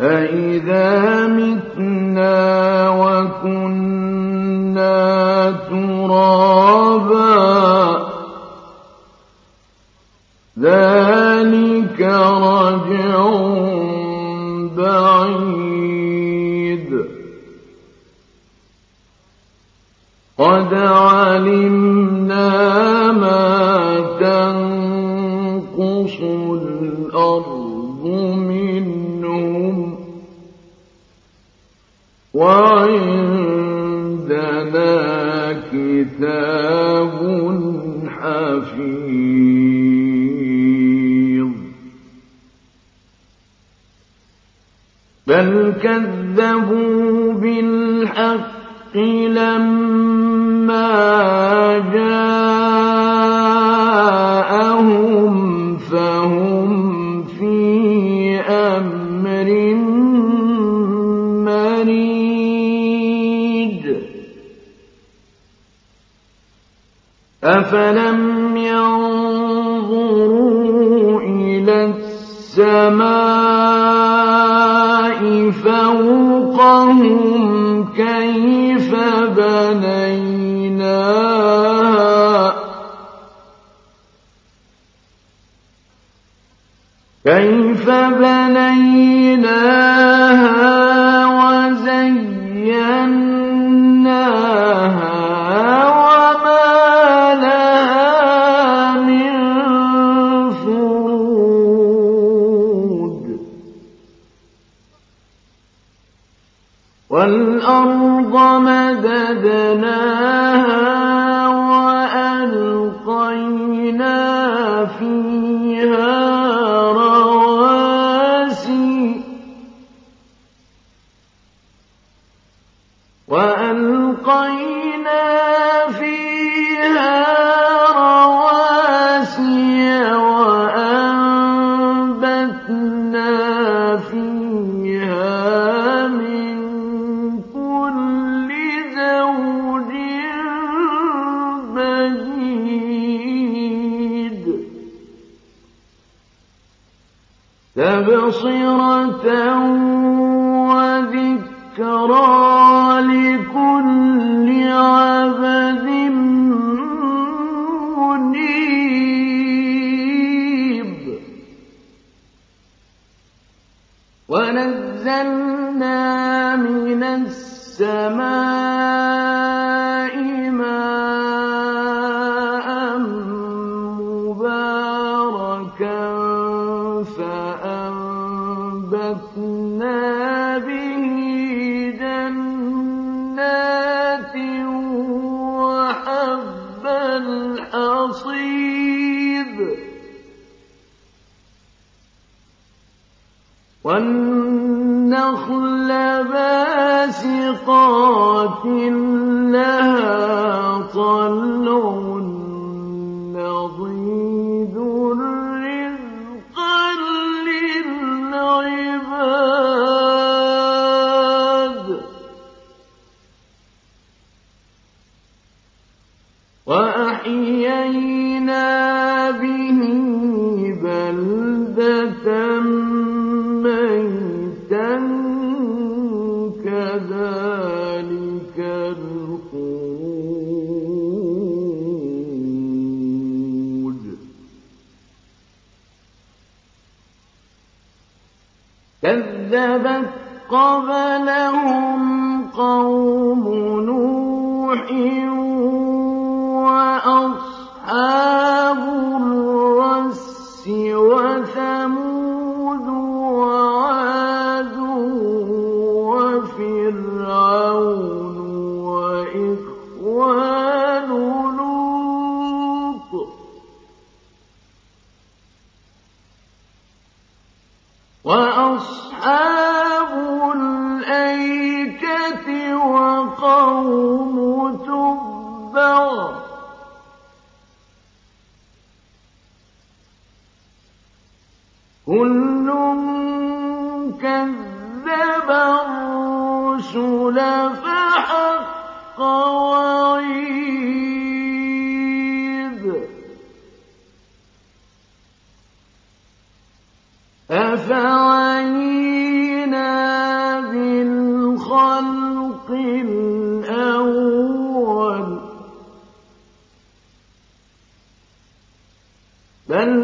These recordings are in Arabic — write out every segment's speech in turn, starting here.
أإذا متنا كتاب حفيظ بل كذبوا بالحق لما جاءهم أفلم ينظروا إلى السماء فوقهم كيف بنيناها كيف بنيناها وألقينا فيها والنخل باسقات لها طلع كَذَّبَتْ قَبْلَهُمْ قَوْمُ نُوحٍ وَأَصْحَابُ الرَّسِّ وَثَمُودُ وَعَادٌ وَفِرْعَوْنُ وَإِخْوَانُ لُوطٍ. وَأَصْحَابُ كل كذب الرسل فحق وعيد. أفعينا بالخلق Then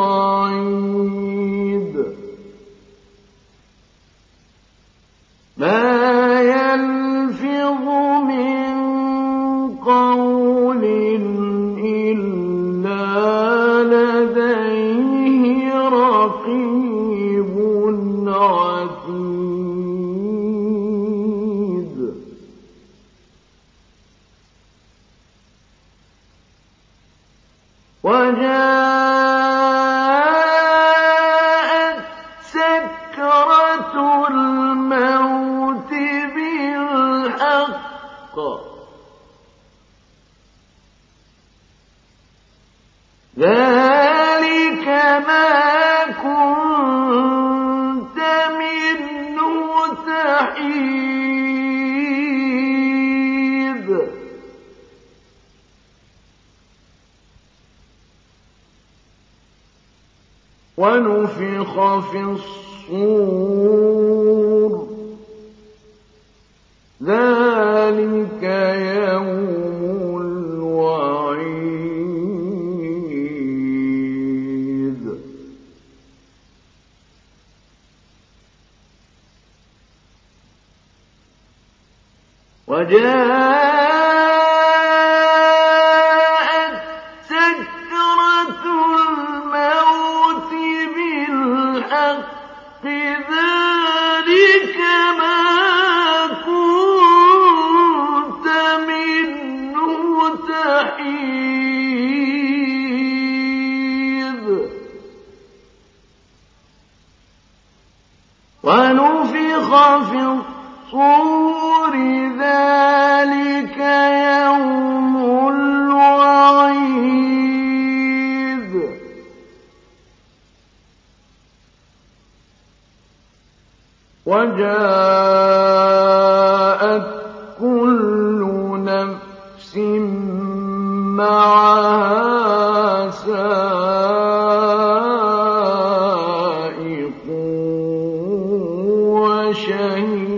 خَاشِعِينَ ونفخ في الصور. وجاءت كل نفس معها سائق وشهيد.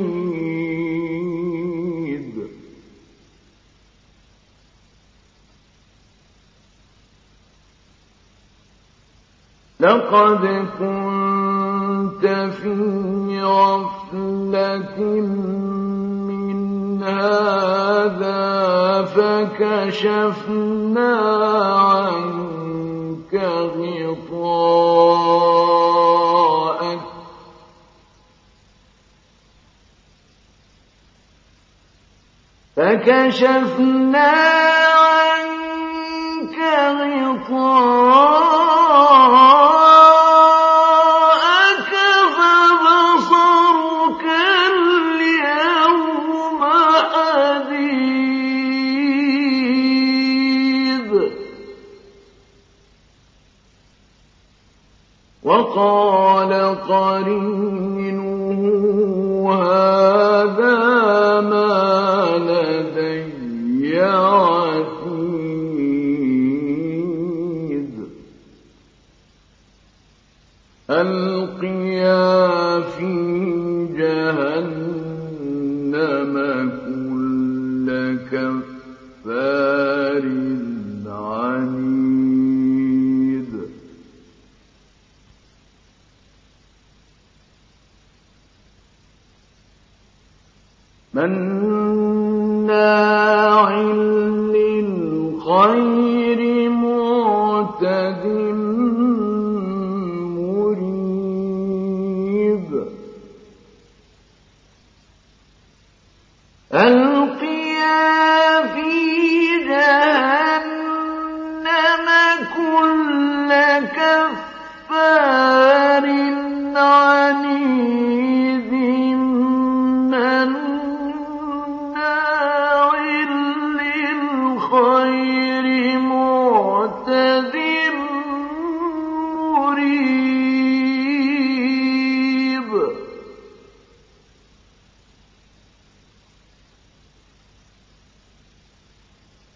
لقد فكشفنا عنك غطاءك. فكشفنا وَبَارِكْ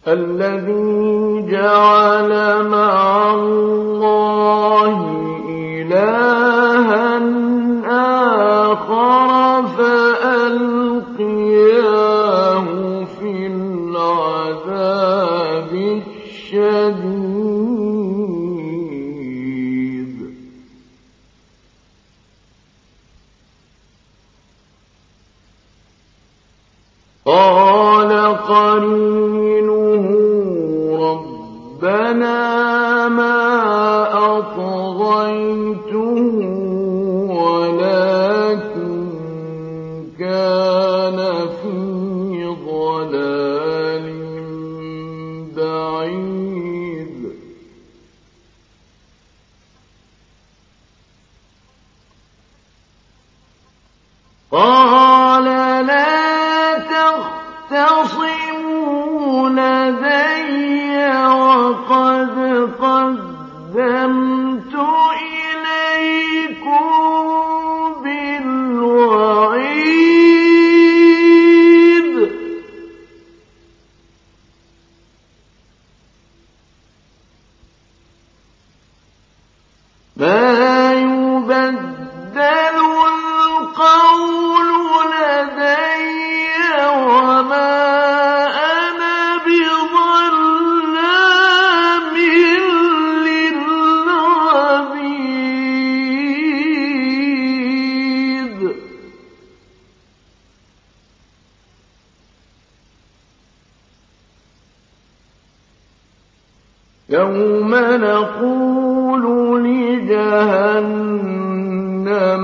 الذي جعل مع الله إلها آخر فألقياه في العذاب الشديد. قال قريب أخرجتم ما يبدل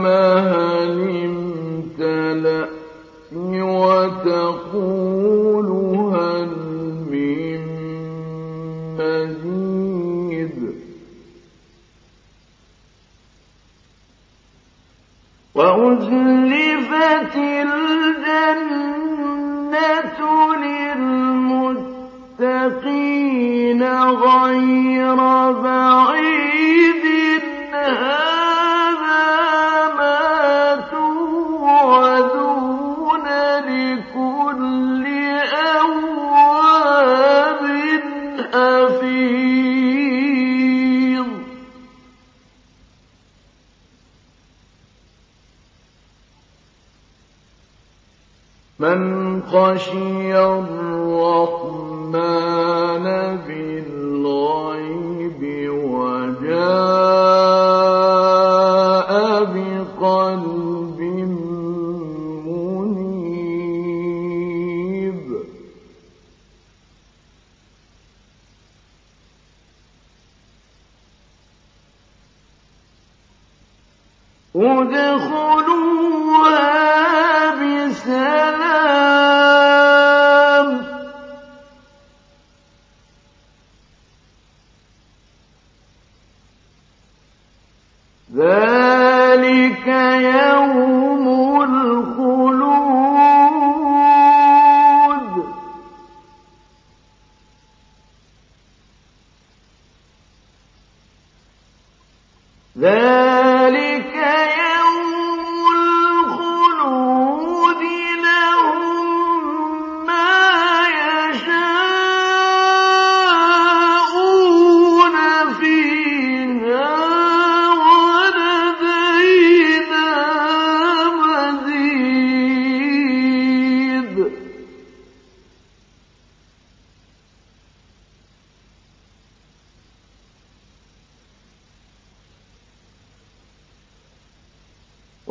ما حفيظ من خشي الرحمن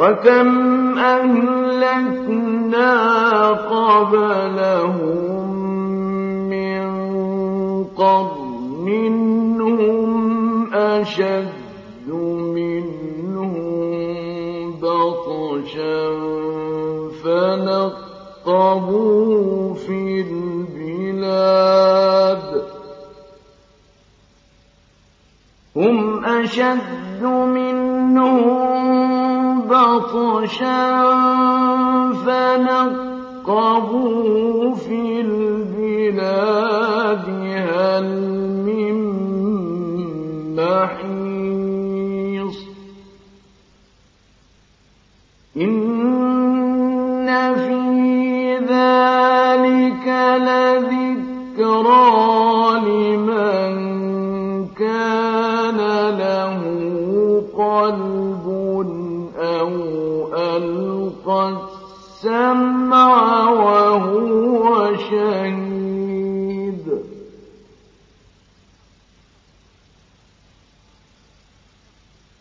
وكم أهلكنا قبلهم من قرن هم أشد منهم بطشا فنقبوا في البلاد هم أشد منهم بطشا فنقبوا في البلاد هل من محيص إن في ذلك لذكرى لمن كان له قلب ألقى السمع وهو شهيد.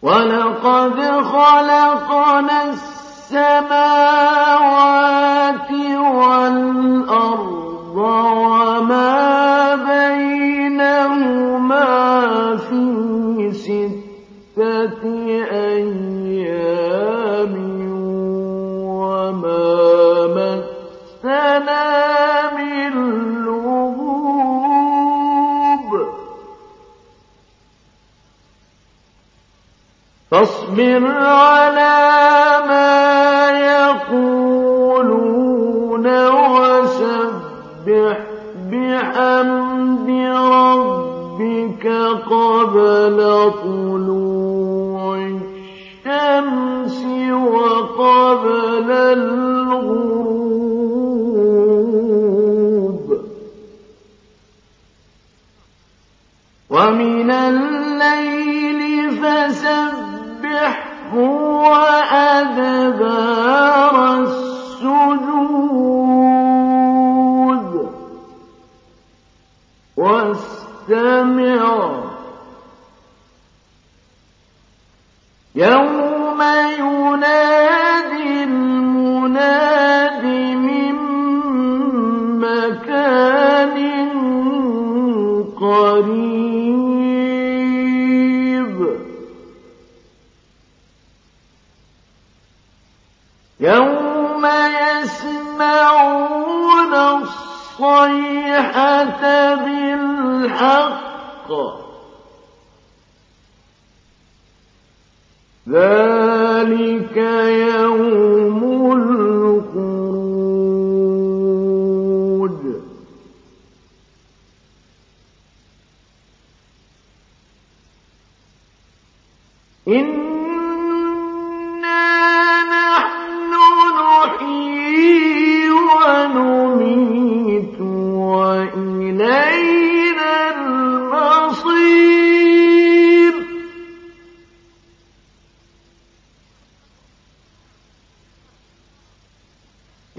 ولقد خلقنا السماوات والأرض وما بينهما في ستة أيام فاصبر على ما يقولون وسبح بحمد ربك قبل طلوع الشمس وقبل ومن الليل فسبحه بالحق. ذلك يوم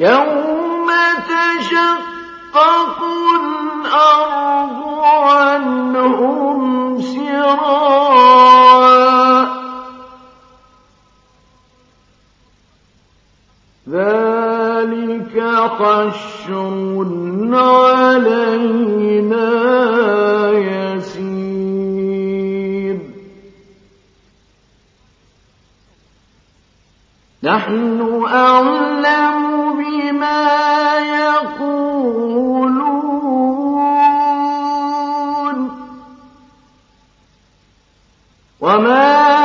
يوم تشقق الأرض عنهم ذلك حشر علينا يسير. نحن أعلم وما